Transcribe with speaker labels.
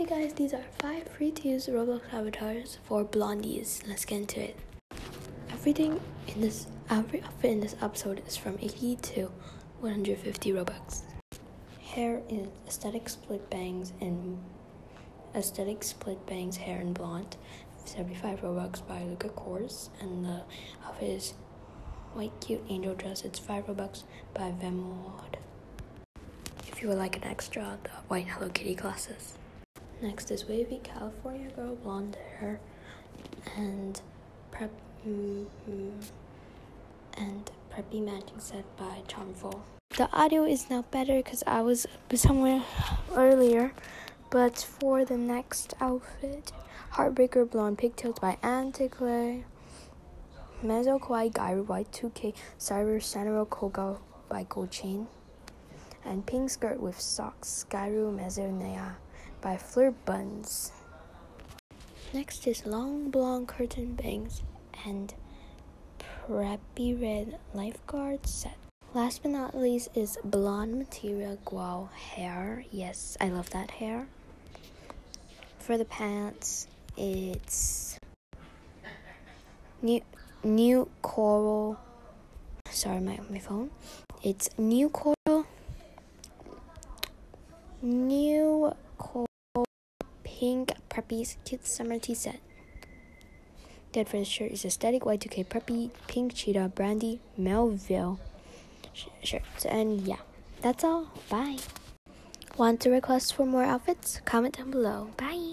Speaker 1: Hey guys, these are five free to use Roblox avatars for blondies. Let's get into it. Everything in this every outfit in this episode is from 80 to 150 Robux. Hair is aesthetic split bangs and aesthetic split bangs hair and blonde. 75 Robux by Luca Kors and the outfit is white cute angel dress. It's 5 Robux by Vemod. If you would like an extra, the white Hello Kitty glasses. Next is wavy California girl blonde hair and prep mm, and preppy matching set by Charmful. The audio is now better because I was somewhere earlier, but for the next outfit, Heartbreaker blonde pigtails by Anticlay, Mezzo Kawaii Gyaru Y2K Cyber Sanero Koga by Gold Chain, and pink skirt with socks Gyaru Mezzo Nea by Fleur Buns. Next is long blonde curtain bangs and preppy red lifeguard set. Last but not least is blonde material guau hair. Yes, I love that hair. For the pants, it's new new coral. Sorry, my my phone. It's new coral. New pink preppy cute summer tea set. Dead the shirt is a static Y2K preppy pink cheetah brandy Melville shirts. And yeah, that's all. Bye. Want to request for more outfits? Comment down below. Bye.